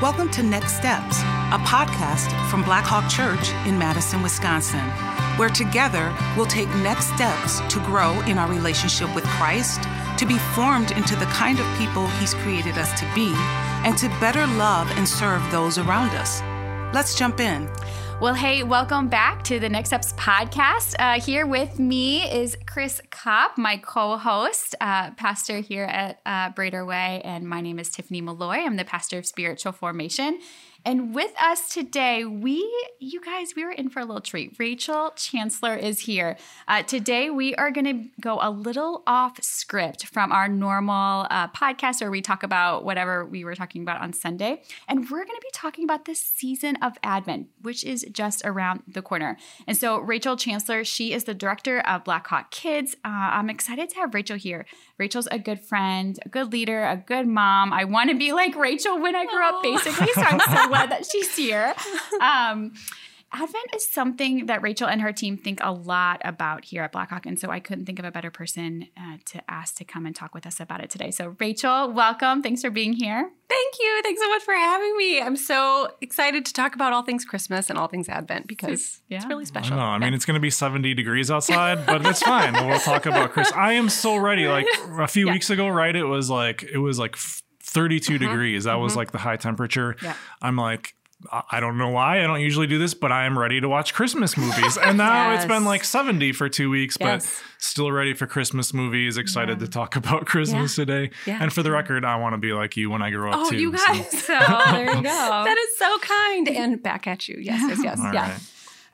Welcome to Next Steps, a podcast from Blackhawk Church in Madison, Wisconsin, where together we'll take next steps to grow in our relationship with Christ, to be formed into the kind of people He's created us to be, and to better love and serve those around us. Let's jump in. Well, hey, welcome back to the Next Steps podcast. Uh, here with me is Chris Kopp, my co host, uh, pastor here at uh, Brader Way, and my name is Tiffany Malloy. I'm the pastor of spiritual formation. And with us today, we, you guys, we were in for a little treat. Rachel Chancellor is here. Uh, today, we are going to go a little off script from our normal uh, podcast where we talk about whatever we were talking about on Sunday. And we're going to be talking about this season of Advent, which is just around the corner. And so, Rachel Chancellor, she is the director of Blackhawk Kids. Uh, I'm excited to have Rachel here. Rachel's a good friend, a good leader, a good mom. I want to be like Rachel when I grew up, basically. So I'm so glad that she's here. Um, Advent is something that Rachel and her team think a lot about here at Blackhawk. And so I couldn't think of a better person uh, to ask to come and talk with us about it today. So, Rachel, welcome. Thanks for being here. Thank you. Thanks so much for having me. I'm so excited to talk about all things Christmas and all things Advent because yeah. it's really special. I know. I mean, it's going to be 70 degrees outside, but it's fine. we'll talk about Chris. I am so ready. Like a few yeah. weeks ago, right? It was like, it was like 32 uh-huh. degrees. That mm-hmm. was like the high temperature. Yeah. I'm like, I don't know why I don't usually do this, but I am ready to watch Christmas movies. And now yes. it's been like 70 for two weeks, yes. but still ready for Christmas movies. Excited yeah. to talk about Christmas yeah. today. Yeah. And for the record, I want to be like you when I grow up oh, too. you guys. So. oh, there you go. that is so kind. And back at you. Yes, yes, yes. yeah. Right.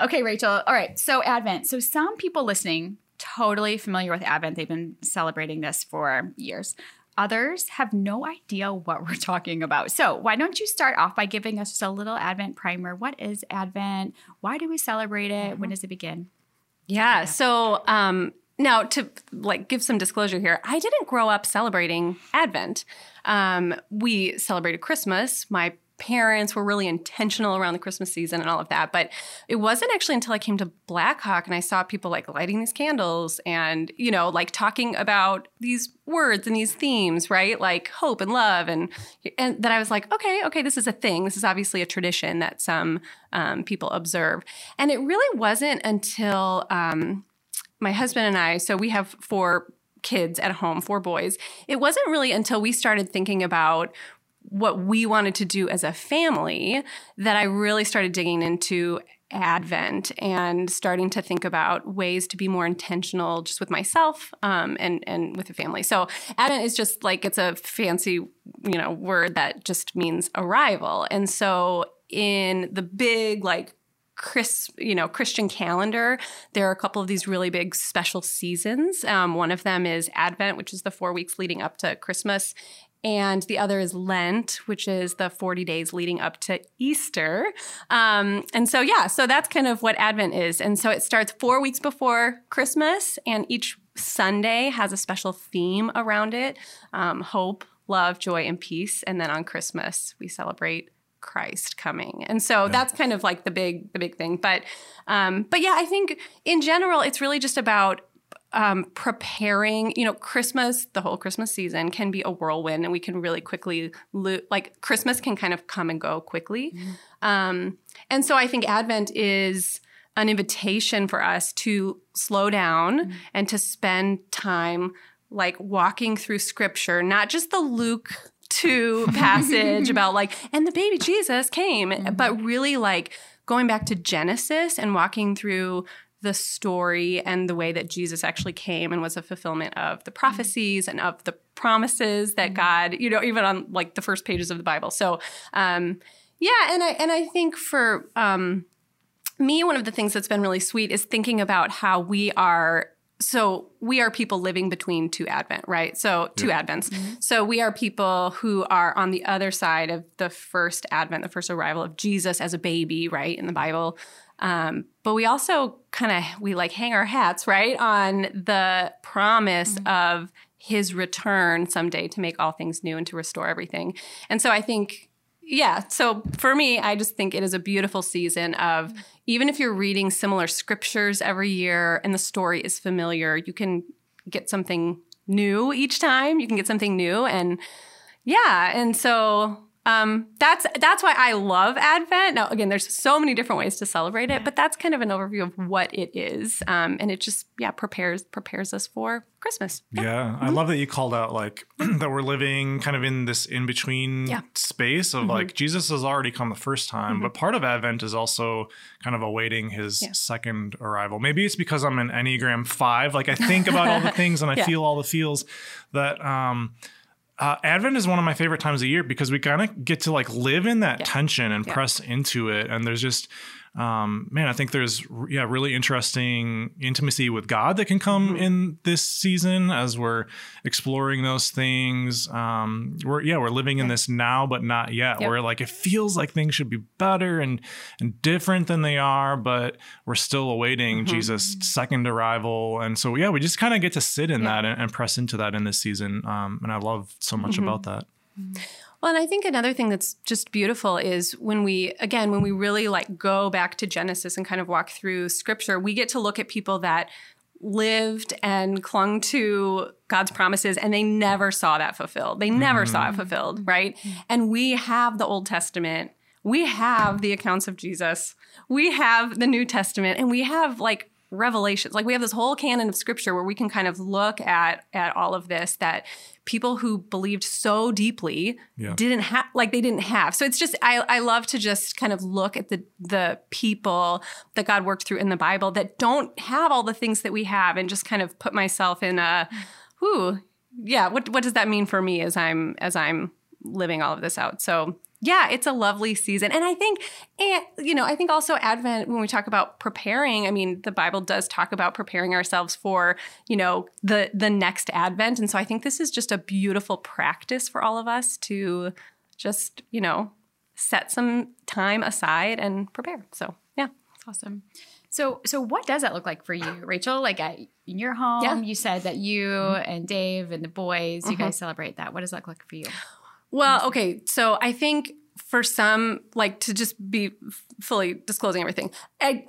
Okay, Rachel. All right. So Advent. So some people listening totally familiar with Advent. They've been celebrating this for years. Others have no idea what we're talking about. So, why don't you start off by giving us just a little Advent primer? What is Advent? Why do we celebrate it? When mm-hmm. does it begin? Yeah. yeah. So, um, now to like give some disclosure here, I didn't grow up celebrating Advent. Um, we celebrated Christmas. My parents were really intentional around the Christmas season and all of that. But it wasn't actually until I came to Blackhawk and I saw people like lighting these candles and, you know, like talking about these words and these themes, right? Like hope and love and and that I was like, okay, okay, this is a thing. This is obviously a tradition that some um, people observe. And it really wasn't until um, my husband and I, so we have four kids at home, four boys. It wasn't really until we started thinking about what we wanted to do as a family that I really started digging into Advent and starting to think about ways to be more intentional just with myself um, and and with the family. So Advent is just like it's a fancy you know word that just means arrival. And so in the big like Chris, you know, Christian calendar, there are a couple of these really big special seasons. Um, one of them is Advent, which is the four weeks leading up to Christmas, and the other is Lent, which is the 40 days leading up to Easter. Um, and so, yeah, so that's kind of what Advent is. And so it starts four weeks before Christmas, and each Sunday has a special theme around it um, hope, love, joy, and peace. And then on Christmas, we celebrate Christ coming. And so yeah. that's kind of like the big the big thing. But um but yeah, I think in general it's really just about um, preparing, you know, Christmas, the whole Christmas season can be a whirlwind and we can really quickly, lo- like, Christmas can kind of come and go quickly. Mm-hmm. Um, and so I think Advent is an invitation for us to slow down mm-hmm. and to spend time, like, walking through scripture, not just the Luke 2 passage about, like, and the baby Jesus came, mm-hmm. but really, like, going back to Genesis and walking through the story and the way that Jesus actually came and was a fulfillment of the prophecies and of the promises that mm-hmm. God, you know, even on like the first pages of the Bible. So, um, yeah, and I and I think for um, me, one of the things that's been really sweet is thinking about how we are. So we are people living between two Advent, right? So two yeah. Advents. Mm-hmm. So we are people who are on the other side of the first Advent, the first arrival of Jesus as a baby, right, in the Bible. Um, but we also kind of we like hang our hats right on the promise mm-hmm. of his return someday to make all things new and to restore everything. And so I think yeah, so for me, I just think it is a beautiful season of mm-hmm. even if you're reading similar scriptures every year and the story is familiar, you can get something new each time. You can get something new and yeah, and so um, that's that's why I love Advent. Now, again, there's so many different ways to celebrate it, but that's kind of an overview of what it is, um, and it just yeah prepares prepares us for Christmas. Yeah, yeah. Mm-hmm. I love that you called out like that we're living kind of in this in between yeah. space of mm-hmm. like Jesus has already come the first time, mm-hmm. but part of Advent is also kind of awaiting his yeah. second arrival. Maybe it's because I'm an Enneagram five, like I think about all the things and I feel all the feels that. um uh, Advent is one of my favorite times of year because we kind of get to like live in that yeah. tension and yeah. press into it. And there's just um, man, I think there's yeah really interesting intimacy with God that can come mm-hmm. in this season as we're exploring those things. Um, we're yeah we're living in this now but not yet. Yep. Where like it feels like things should be better and and different than they are, but we're still awaiting mm-hmm. Jesus' second arrival. And so yeah, we just kind of get to sit in that and, and, press into that in this season. Um, and I love so much mm-hmm. about that. Mm-hmm. Well, and I think another thing that's just beautiful is when we, again, when we really like go back to Genesis and kind of walk through scripture, we get to look at people that lived and clung to God's promises and they never saw that fulfilled. They never mm-hmm. saw it mm-hmm. fulfilled, right? And we have the Old Testament, we have the accounts of Jesus, we have the New Testament, and we have like revelations. Like we have this whole canon of scripture where we can kind of look at at all of this that people who believed so deeply yeah. didn't have like they didn't have. So it's just I, I love to just kind of look at the the people that god worked through in the bible that don't have all the things that we have and just kind of put myself in a whoo yeah what what does that mean for me as i'm as i'm living all of this out? So yeah, it's a lovely season. And I think, and, you know, I think also Advent, when we talk about preparing, I mean, the Bible does talk about preparing ourselves for, you know, the the next Advent. And so I think this is just a beautiful practice for all of us to just, you know, set some time aside and prepare. So yeah. That's awesome. So, so what does that look like for you, Rachel? Like at in your home, yeah. you said that you mm-hmm. and Dave and the boys, you mm-hmm. guys celebrate that. What does that look like for you? Well, okay. So I think for some, like to just be fully disclosing everything,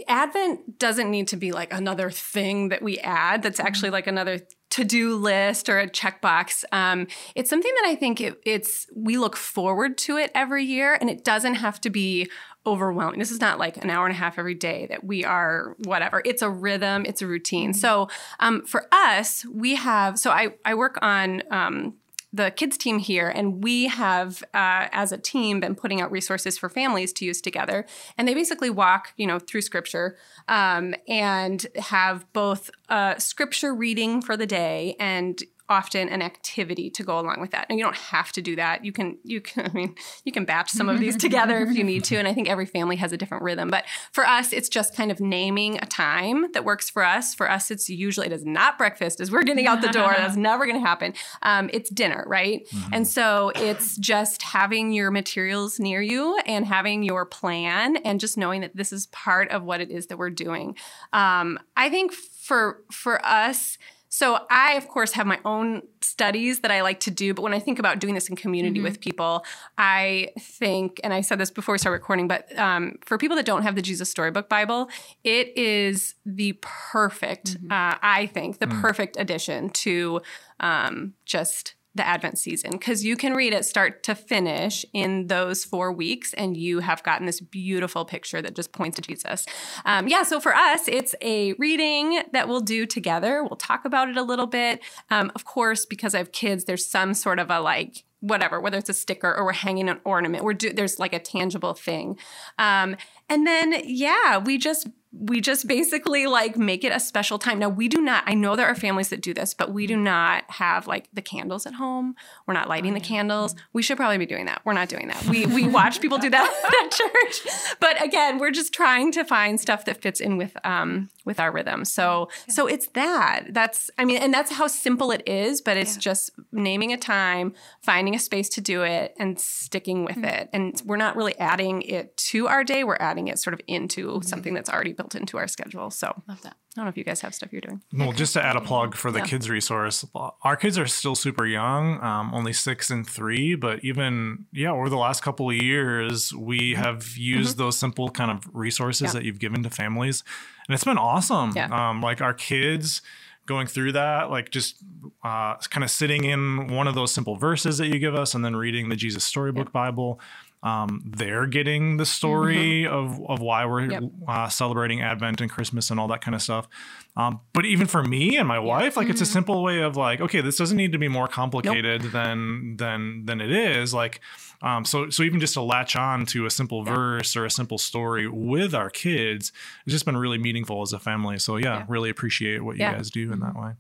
Advent doesn't need to be like another thing that we add that's mm-hmm. actually like another to-do list or a checkbox. Um, it's something that I think it, it's we look forward to it every year, and it doesn't have to be overwhelming. This is not like an hour and a half every day that we are whatever. It's a rhythm. It's a routine. Mm-hmm. So um, for us, we have. So I I work on. Um, the kids team here, and we have, uh, as a team, been putting out resources for families to use together. And they basically walk, you know, through scripture um, and have both uh, scripture reading for the day and often an activity to go along with that. And you don't have to do that. You can you can I mean you can batch some of these together if you need to and I think every family has a different rhythm. But for us it's just kind of naming a time that works for us. For us it's usually it is not breakfast as we're getting out the door. That's never going to happen. Um, it's dinner, right? Mm-hmm. And so it's just having your materials near you and having your plan and just knowing that this is part of what it is that we're doing. Um, I think for for us so I, of course, have my own studies that I like to do. But when I think about doing this in community mm-hmm. with people, I think, and I said this before we start recording, but um, for people that don't have the Jesus Storybook Bible, it is the perfect, mm-hmm. uh, I think, the mm. perfect addition to um, just the Advent season because you can read it start to finish in those four weeks and you have gotten this beautiful picture that just points to Jesus. Um, yeah, so for us, it's a reading that we'll do together. We'll talk about it a little bit. Um, of course, because I have kids, there's some sort of a like, whatever, whether it's a sticker or we're hanging an ornament, we're do, there's like a tangible thing. Um, and then, yeah, we just we just basically like make it a special time. Now, we do not, I know there are families that do this, but we do not have like the candles at home. We're not lighting oh, the candles. We should probably be doing that. We're not doing that. We, we watch people do that at church. But again, we're just trying to find stuff that fits in with, um, with our rhythm. So, yeah. so it's that. That's, I mean, and that's how simple it is, but it's yeah. just naming a time, finding a space to do it, and sticking with mm-hmm. it. And we're not really adding it to our day. We're adding it sort of into mm-hmm. something that's already built built into our schedule. So love that. I don't know if you guys have stuff you're doing. Well, just to add a plug for the yeah. kids resource, our kids are still super young, um, only six and three. But even yeah, over the last couple of years, we mm-hmm. have used mm-hmm. those simple kind of resources yeah. that you've given to families, and it's been awesome. Yeah. Um, like our kids going through that, like just uh, kind of sitting in one of those simple verses that you give us, and then reading the Jesus Storybook Bible. Um, they're getting the story of, of why we're Yep. uh, celebrating Advent and Christmas and all that kind of stuff. Um, but even for me and my wife, like it's a simple way of like, okay, this doesn't need to be more complicated than than than it is. Like, um, so so even just to latch on to a simple verse or a simple story with our kids, it's just been really meaningful as a family. So yeah, Yeah. really appreciate what you Yeah. guys do in that way.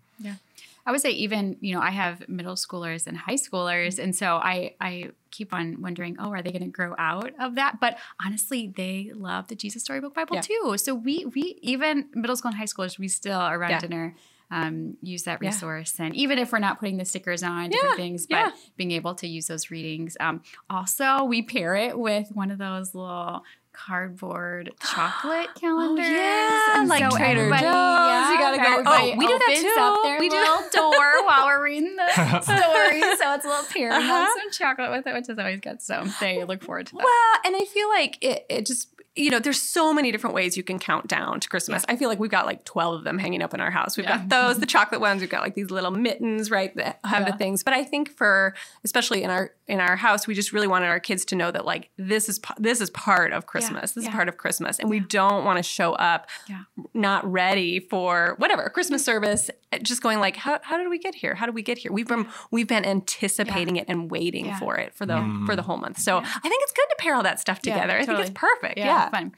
I would say even you know I have middle schoolers and high schoolers, and so I I keep on wondering, oh, are they going to grow out of that? But honestly, they love the Jesus Storybook Bible Yeah. too. So we we even middle school and high schoolers, we still around Yeah. dinner um, use that Yeah. resource, and even if we're not putting the stickers on different Yeah, things, but yeah. being able to use those readings. Um, also, we pair it with one of those little cardboard chocolate calendars. Oh, yeah, And like so Trader Joe's. You gotta go- Oh, we do that too. Up their We do. little door while we're reading the story. So it's a little pairing Uh-huh. some chocolate with it, which is always good. So they look forward to that. Well, and I feel like it, it just, you know, there's so many different ways you can count down to Christmas. I feel like we've got like 12 of them hanging up in our house. We've Yeah. got those, the chocolate ones. We've got like these little mittens, right, that have Yeah. the things. But I think for, especially in our in our house, we just really wanted our kids to know that like this is this is part of Christmas. This Yeah. is part of Christmas, and we don't want to show up Yeah. not ready for whatever a Christmas mm-hmm. service. Eh, just going like, how, how did we get here? How did we get here? We've been we've been anticipating it and waiting Yeah. for it for the mm. for the whole month. So I think it's good to pair all that stuff Yeah, together. I think it's totally. perfect. Yeah, Yeah. fun.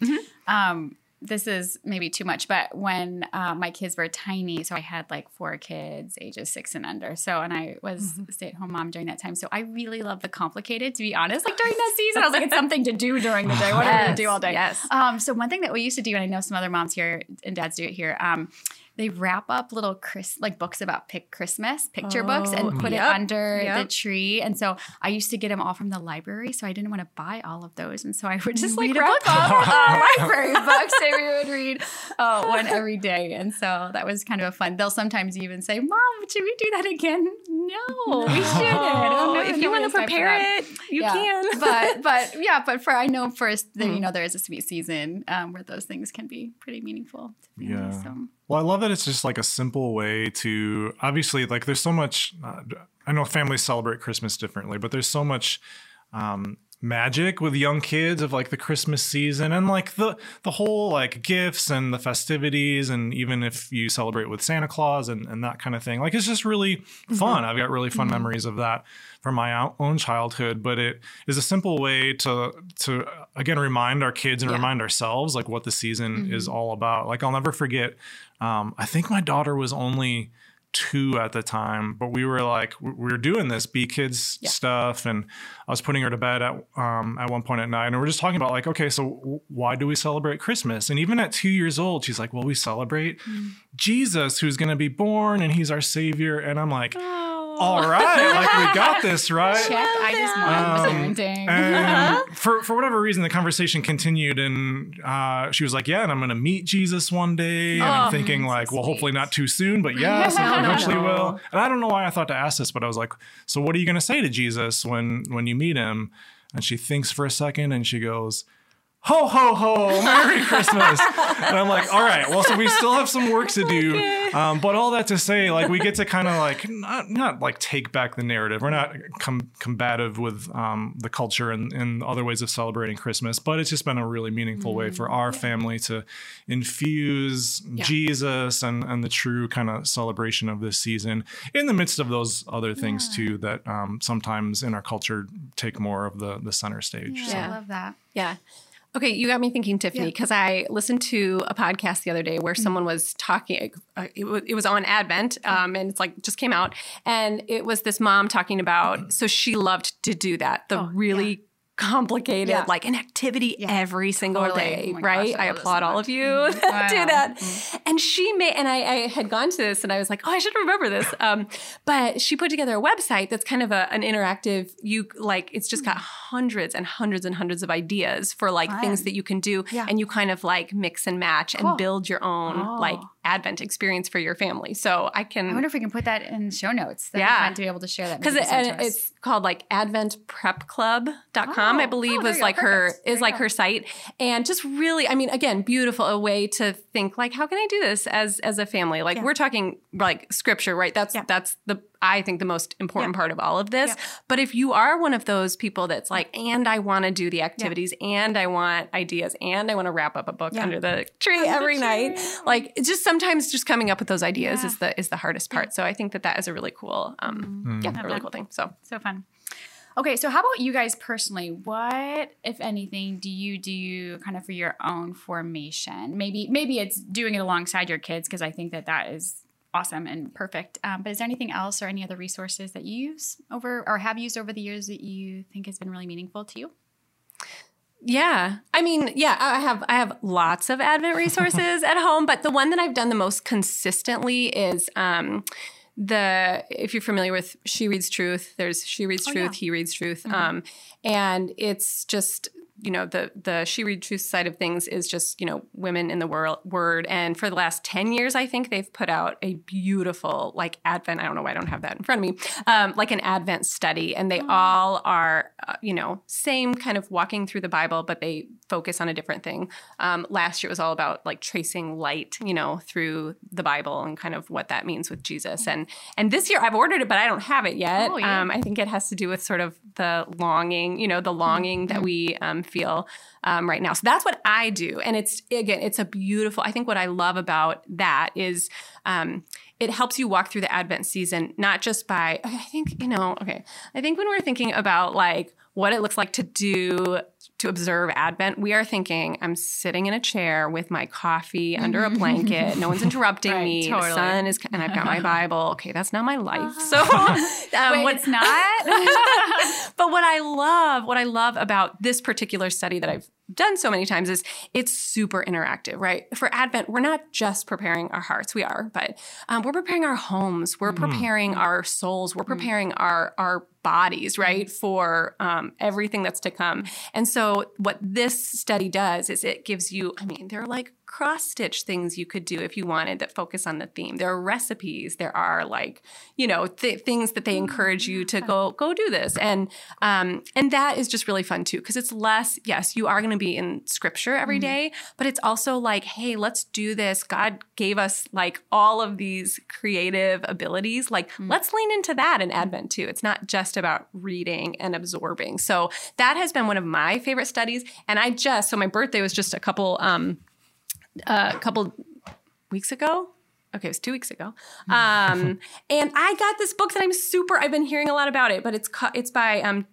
Um, this is maybe too much, but when uh, my kids were tiny, so I had like four kids, ages six and under. So, and I was a stay at home mom during that time. So I really love the complicated, to be honest. Like during that season, I was like, it's something to do during the day. What am I going to do all day? Yes. Um, so one thing that we used to do, and I know some other moms here and dads do it here, um, they wrap up little Chris like books about pick Christmas picture books Oh, and put yep, it under the tree. And so I used to get them all from the library, so I didn't want to buy all of those, and so I would just like Read a wrap up uh, library books that we would read uh, one every day. And so that was kind of a fun. They'll sometimes even say, "Mom, should we do that again?" No, we shouldn't. Oh, no, if you want to prepare it, you Yeah. can. but but yeah, but for I know first that Mm-hmm. you know there is a sweet season um, where those things can be pretty meaningful. Yeah. So, Well, I love that it's just like a simple way to obviously like there's so much. Uh, I know families celebrate Christmas differently, but there's so much um, magic with young kids of like the Christmas season and like the the whole like gifts and the festivities and even if you celebrate with Santa Claus and, and that kind of thing. Like it's just really fun. I've got really fun memories of that from my own childhood. But it is a simple way to to again remind our kids and Yeah. remind ourselves like what the season is all about. Like I'll never forget. Um, I think my daughter was only two at the time, but we were like we we were doing this be kids Yeah. stuff, and I was putting her to bed at um, at one point at night, and we we're just talking about like, okay, so why do we celebrate Christmas? And even at two years old, she's like, well, we celebrate Jesus, who's going to be born, and he's our savior, and I'm like. All right, like we got this, right? check. I just Um, want parenting. And for for whatever reason, the conversation continued, and uh, she was like, "Yeah, and I'm going to meet Jesus one day." And I'm Oh, thinking, so like, well, sweet. hopefully not too soon, but yes, No, no, eventually no. will. And I don't know why I thought to ask this, but I was like, "So what are you going to say to Jesus when when you meet him?" And she thinks for a second, and she goes. Ho ho ho! Merry Christmas! and I'm like, all right. Well, so we still have some work to do, um, but all that to say, like, we get to kind of like not not like take back the narrative. We're not com- combative with um, the culture and, and other ways of celebrating Christmas, but it's just been a really meaningful way for our family to infuse Jesus and and the true kind of celebration of this season in the midst of those other things too that um, sometimes in our culture take more of the the center stage. So. I love that. Yeah. Okay, you got me thinking, Tiffany, because I listened to a podcast the other day where someone was talking. Uh, it, was, it was on Advent, um, and it's like just came out, and it was this mom talking about. So she loved to do that, the really complicated, Yeah. like an activity every single Totally. day, Oh right? gosh, I I applaud all of you Mhm. that do Wow. that. And she made, and I, I had gone to this, and I was like, oh, I should remember this. Um, but she put together a website that's kind of a, an interactive. You like, it's just got hundreds and hundreds and hundreds of ideas for like Fun. things that you can do, Yeah. and you kind of like mix and match Cool. and build your own Oh. like Advent experience for your family. So I can. I wonder if we can put that in show notes. That'd Yeah. to be able to share that because it, with some and to us. it's called like adventprepclub.com i Oh. believe Oh, was like her. There is like go. her site and just really i mean again beautiful a way to think like how can i do this as as a family like Yeah. we're talking like scripture right that's Yeah. that's the i think the most important Yeah. part of all of this Yeah. but if you are one of those people that's like and i want to do the activities and i want ideas and i want to wrap up a book Yeah. under the tree Under the every night like just sometimes just coming up with those ideas Yeah. is the is the hardest part so i think that that is a really cool um yeah a really cool thing so So fun. Okay, so how about you guys personally? What, if anything, do you do kind of for your own formation? Maybe maybe it's doing it alongside your kids because I think that that is awesome and perfect. Um, but is there anything else or any other resources that you use over or have used over the years that you think has been really meaningful to you? Yeah. I mean, yeah, I have I have lots of Advent resources at home, but the one that I've done the most consistently is um the if you're familiar with She Reads Truth, there's She Reads Oh, Truth, yeah. He Reads Truth. Um and it's just you know the the she read truth side of things is just you know women in the world word. And for the last 10 years i think they've put out a beautiful like advent i don't know why i don't have that in front of me um, like an advent study. And they all are uh, you know same kind of walking through the bible but they focus on a different thing. Um, last year it was all about like tracing light you know through the bible and kind of what that means with jesus. And and this year i've ordered it but i don't have it yet. Oh, yeah. um, i think it has to do with sort of the longing you know the longing that we um, feel um, right now. So that's what i do. And it's again it's a beautiful i think what i love about that is um, it helps you walk through the advent season not just by i think you know okay. I think when we're thinking about like what it looks like to do to observe advent we are thinking i'm sitting in a chair with my coffee under a blanket. No one's interrupting Right, me. Totally. the sun is and i've got my bible. Okay that's not my life. So um, Wait, what- it's not. but what I love, what I love about this particular study that I've done so many times is it's super interactive, right? For Advent, we're not just preparing our hearts, we are, but um, we're preparing our homes, we're preparing our souls, we're preparing our our bodies, right, for um, everything that's to come. And so, what this study does is it gives you, I mean, there are like cross stitch things you could do if you wanted that focus on the theme. There are recipes, there are like, you know, th- things that they encourage you to go go do this, and um, and that is just really fun too because it's less. Yes, you are going to be in scripture every day, but it's also like, hey, let's do this. God gave us like all of these creative abilities. Like, let's lean into that in Advent too. It's not just about reading and absorbing. So that has been one of my favorite studies. And I just so my birthday was just a couple um a couple weeks ago. Okay, it was two weeks ago. Um, and I got this book that I'm super. I've been hearing a lot about it, but it's it's by um,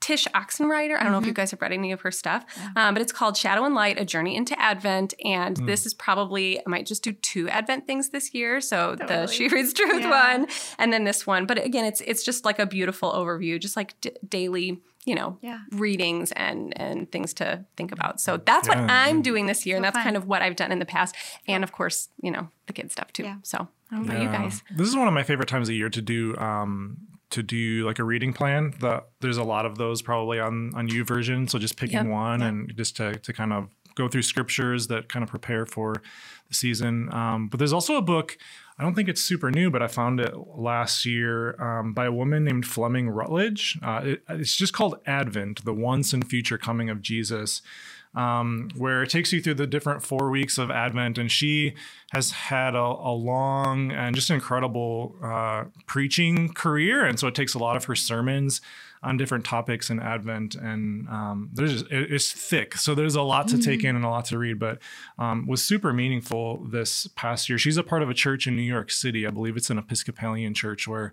Tsh Oxenreider. I don't know if you guys have read any of her stuff, um, but it's called Shadow and Light: A Journey into Advent. And this is probably I might just do two Advent things this year. So the She Reads Truth Yeah. one, and then this one. But again, it's it's just like a beautiful overview, just like d- daily. You know, Yeah. readings and and things to think about. So that's what I'm doing this year, and that's fun. kind of what I've done in the past, and of course, you know, the kid stuff too. Yeah. So I don't know about you guys. This is one of my favorite times of year to do um to do like a reading plan. The, there's a lot of those probably on on YouVersion. So just picking Yep. one and just to to kind of go through scriptures that kind of prepare for the season. Um, but there's also a book. I don't think it's super new, but I found it last year um, by a woman named Fleming Rutledge. Uh, it, it's just called Advent: The Once and Future Coming of Jesus um, where it takes you through the different four weeks of Advent. And she has had a, a long and just incredible uh, preaching career. And so it takes a lot of her sermons on different topics in Advent. And um, there's just, it- it's thick. So there's a lot to take in and a lot to read, but um, was super meaningful this past year. She's a part of a church in New York City. I believe it's an Episcopalian church where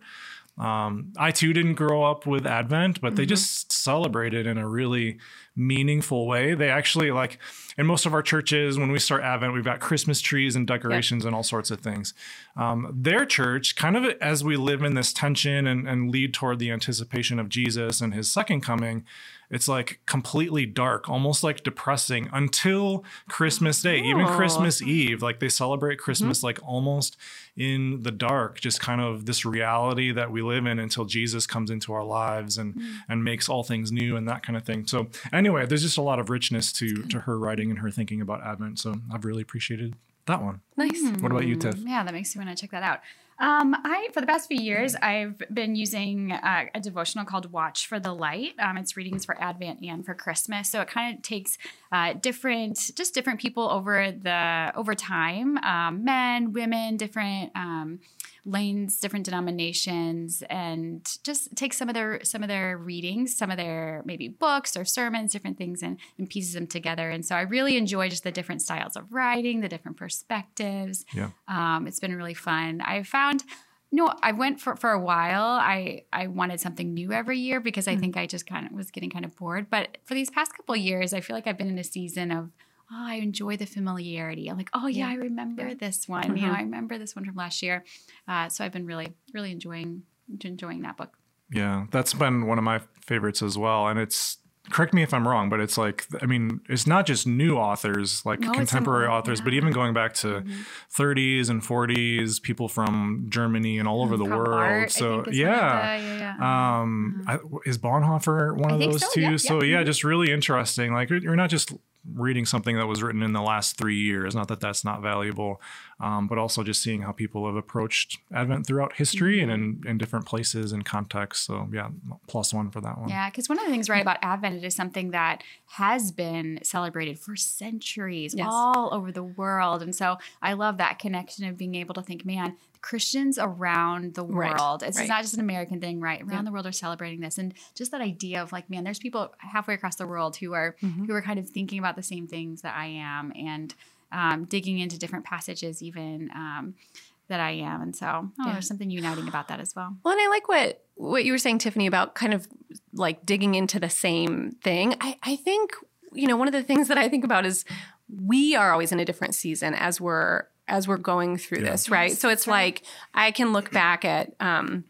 um, I too didn't grow up with Advent, but they just celebrate it in a really meaningful way. They actually like in most of our churches when we start Advent, we've got Christmas trees and decorations and all sorts of things. Um, their church, kind of as we live in this tension and, and lead toward the anticipation of Jesus and His second coming, it's like completely dark, almost like depressing until Christmas Day, even Oh. Christmas Eve. Like they celebrate Christmas like almost in the dark, just kind of this reality that we live in until Jesus comes into our lives and and makes all things new and that kind of thing. So anyway, there's just a lot of richness to to her writing and her thinking about Advent. So I've really appreciated that one. Nice. What about you, Tiff? Yeah, that makes me want to check that out. Um, I for the past few years I've been using uh, a devotional called Watch for the Light. Um, it's readings for Advent and for Christmas, so it kind of takes uh, different, just different people over the over time, um, men, women, different um, lanes, different denominations, and just take some of their some of their readings, some of their maybe books or sermons, different things, and, and pieces them together. And so I really enjoy just the different styles of writing, the different perspectives. Yeah. Um, it's been really fun. I found no, I went for for a while. I I wanted something new every year because I think I just kind of was getting kind of bored. But for these past couple of years, I feel like I've been in a season of oh, I enjoy the familiarity. I'm like, oh yeah, I remember this one. You know, I remember this one from last year. Uh, so I've been really really enjoying enjoying that book. Yeah, that's been one of my favorites as well. And it's correct me if I'm wrong, but it's like I mean, it's not just new authors, like No, contemporary authors, but even going back to mm-hmm. 30s and 40s, people from Germany and all over the world. art, so think is one of yeah. the- yeah, yeah. Um, mm-hmm. I, is Bonhoeffer one I of those so, too? yeah, so yeah. yeah, just really interesting. Like you're not just reading something that was written in the last three years. Not that that's not valuable, um, but also just seeing how people have approached Advent throughout history and in, in different places and contexts. So yeah, plus one for that one. Yeah, because one of the things right about Advent, it is something that has been celebrated for centuries Yes. all over the world. And so I love that connection of being able to think, man, Christians around the Right, world, it's right. not just an American thing, right? Around the world are celebrating this. And just that idea of like, man, there's people halfway across the world who are Mm-hmm. who are kind of thinking about the same things that I am and um, digging into different passages even um, that I am. And so oh, Yeah. there's something uniting about that as well. Well, and I like what what you were saying, Tiffany, about kind of like digging into the same thing. I, I think you know one of the things that I think about is we are always in a different season as we're as we're going through Yeah. this, right? so it's like I can look back at um,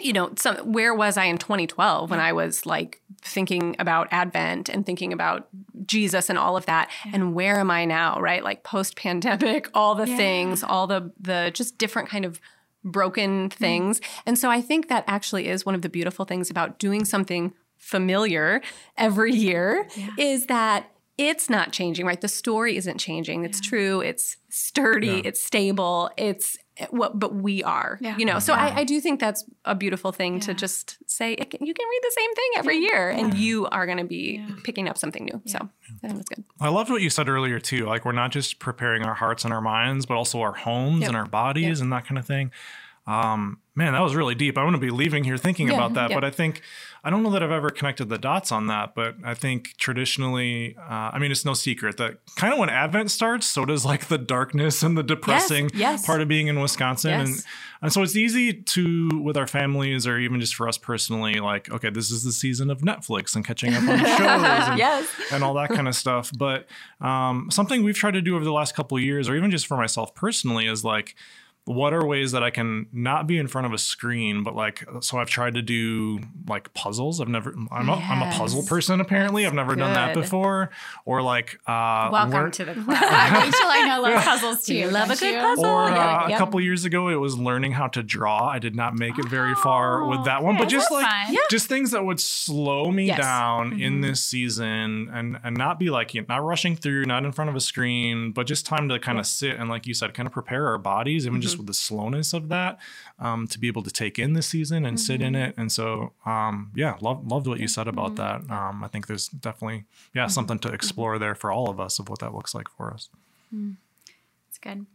you know, some where was I in 2012 when I was like thinking about Advent and thinking about Jesus and all of that, and where am I now, right? Like post pandemic, all the Yeah. things, all the the just different kind of broken things. And so I think that actually is one of the beautiful things about doing something familiar every year is that it's not changing, right? The story isn't changing. It's true. It's sturdy. Yeah. It's stable. It's what, but we are, Yeah. you know. So Yeah. I, I do think that's a beautiful thing to just say. It can, you can read the same thing every year, and you are going to be Yeah. picking up something new. So I think that's good. I loved what you said earlier too. Like we're not just preparing our hearts and our minds, but also our homes Yep. and our bodies and that kind of thing. Um, man, that was really deep. I'm going to be leaving here thinking Yeah, about that. yeah. But I think I don't know that I've ever connected the dots on that. But I think traditionally, uh, I mean, it's no secret that kind of when Advent starts, so does like the darkness and the depressing yes. part of being in Wisconsin. And Yes. and so it's easy to, with our families or even just for us personally, like, okay, this is the season of Netflix and catching up on shows and, Yes. and all that kind of stuff. But um, something we've tried to do over the last couple of years, or even just for myself personally, is like, what are ways that I can not be in front of a screen, but like, so I've tried to do like puzzles. I've never, I'm, a, I'm a puzzle person apparently. I've never done that before. Or like, uh, Welcome work- to the club. Rachel, I know loves puzzles too. You love a good you? puzzle. or Yeah, uh, yep. a couple years ago, it was learning how to draw. I did not make it very far with that one, but just that's like fun. Yeah. just things that would slow me Yes. down in this season and and not be like you know, not rushing through, not in front of a screen, but just time to kind of sit and like you said, kind of prepare our bodies, even just with the slowness of that, um, to be able to take in the season and sit in it. And so, um, yeah, love loved what you said about that. Um, I think there's definitely yeah something to explore there for all of us of what that looks like for us. It's good.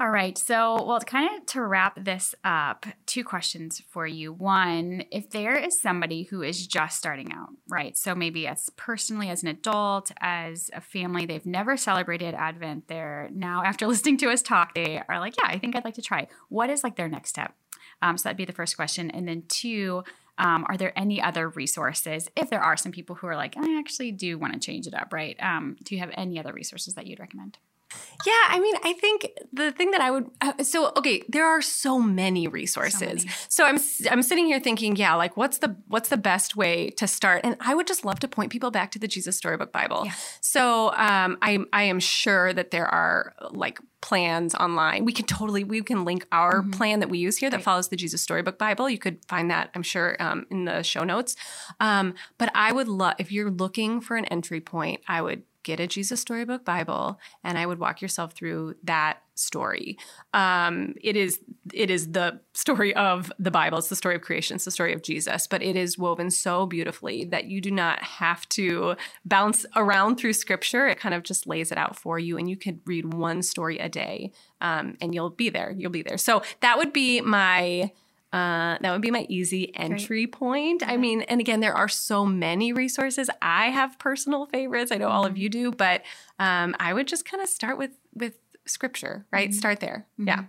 All right. So, well, kind of to wrap this up, two questions for you. One, if there is somebody who is just starting out, right? So maybe as personally as an adult, as a family, they've never celebrated Advent. They're now, after listening to us talk, they are like, yeah, I think I'd like to try. What is like their next step? Um, so that'd be the first question. And then two, um, are there any other resources if there are some people who are like, I actually do want to change it up, right? Um, do you have any other resources that you'd recommend? Yeah, I mean, I think the thing that I would uh, so okay, there are so many resources. So, many. I'm s- I'm sitting here thinking, yeah, like what's the what's the best way to start? And I would just love to point people back to the Jesus Storybook Bible. Yeah. So, um, I I am sure that there are like plans online. We can totally we can link our plan that we use here that Right. follows the Jesus Storybook Bible. You could find that I'm sure um, in the show notes. Um, but I would love if you're looking for an entry point, I would get a Jesus Storybook Bible, and I would walk yourself through that story. Um, it is it is the story of the Bible. It's the story of creation. It's the story of Jesus, but it is woven so beautifully that you do not have to bounce around through Scripture. It kind of just lays it out for you, and you could read one story a day, um, and you'll be there. You'll be there. So that would be my uh, that would be my easy entry Great. point. I mean, and again, there are so many resources. I have personal favorites. I know all of mm-hmm. you do, but um, I would just kind of start with with scripture, right? Mm-hmm. Start there. Mm-hmm. Yeah.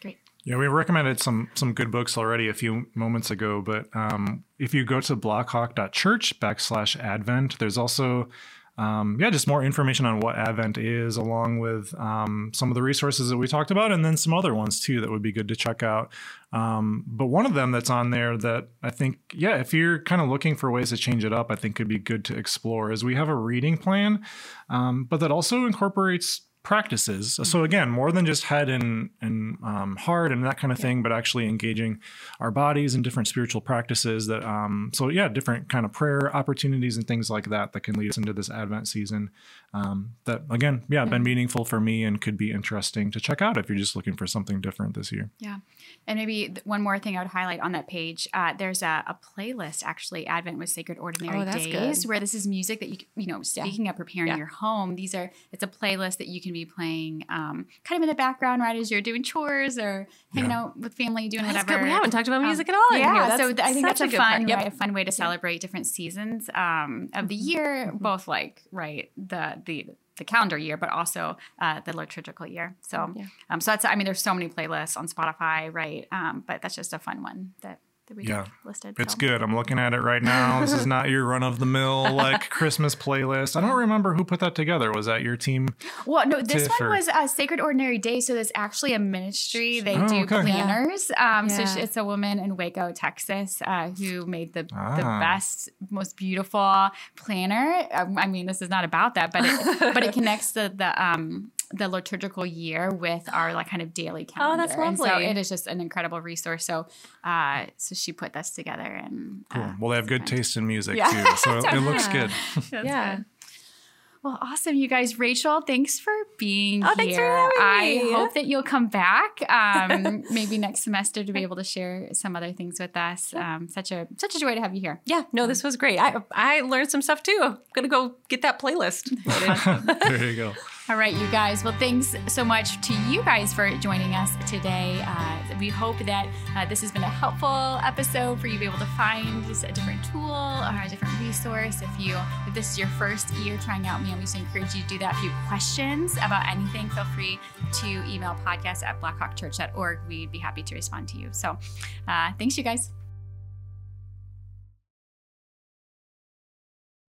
Great. Yeah, we recommended some some good books already a few moments ago, but um, if you go to blackhawk.church backslash advent, there's also um, yeah, just more information on what Advent is, along with um, some of the resources that we talked about, and then some other ones too that would be good to check out. Um, but one of them that's on there that I think, yeah, if you're kind of looking for ways to change it up, I think could be good to explore is we have a reading plan, um, but that also incorporates practices. So mm-hmm. again, more than just head and and um, heart and that kind of yeah. thing, but actually engaging our bodies in different spiritual practices. That um, so yeah, different kind of prayer opportunities and things like that that can lead us into this Advent season. Um, that again, yeah, yeah, been meaningful for me and could be interesting to check out if you're just looking for something different this year. Yeah, and maybe one more thing I would highlight on that page. Uh, there's a, a, playlist actually, Advent with Sacred Ordinary oh, Days, good. where this is music that you you know, speaking yeah. of preparing your home, these are it's a playlist that you can can be playing um, kind of in the background right as you're doing chores or hanging yeah. out with family, doing that's whatever. Good. We haven't talked about music um, at all. Yeah, so th- I think that's a fun, yep. right, a fun way to celebrate different seasons um, of the mm-hmm. year, mm-hmm. both like right the the the calendar year, but also uh, the liturgical year. So, yeah. um, so that's I mean, there's so many playlists on Spotify, right? Um, but that's just a fun one that that we yeah. listed. It's so. good. I'm looking at it right now. this is not your run of the mill like Christmas playlist. I don't remember who put that together. Was that your team? Well, no, this one or? was a Sacred Ordinary Day. So there's actually a ministry. They oh, do okay. planners. Yeah. Um, yeah. So it's a woman in Waco, Texas, uh, who made the, ah. the best, most beautiful planner. Um, I mean, this is not about that, but it, but it connects the the um, the liturgical year with our like kind of daily calendar. Oh, that's lovely. And so it is just an incredible resource. So, uh, so she put this together and uh. Well, they have good taste in music yeah. too, so it looks good. yeah. Good. Well, awesome, you guys. Rachel, thanks for being oh, here. I hope that you'll come back, um, maybe next semester, to be able to share some other things with us. Um, such a such a joy to have you here. Yeah, no, this was great. I I learned some stuff too. I'm gonna go get that playlist. there you go. All right, you guys. Well, thanks so much to you guys for joining us today. Uh, we hope that uh, this has been a helpful episode for you to be able to find a different tool or a different resource. If you, if this is your first year trying out me, we just encourage you to do that. If you have questions about anything, feel free to email podcast at blackhawkchurch.org. We'd be happy to respond to you. So, uh, thanks, you guys.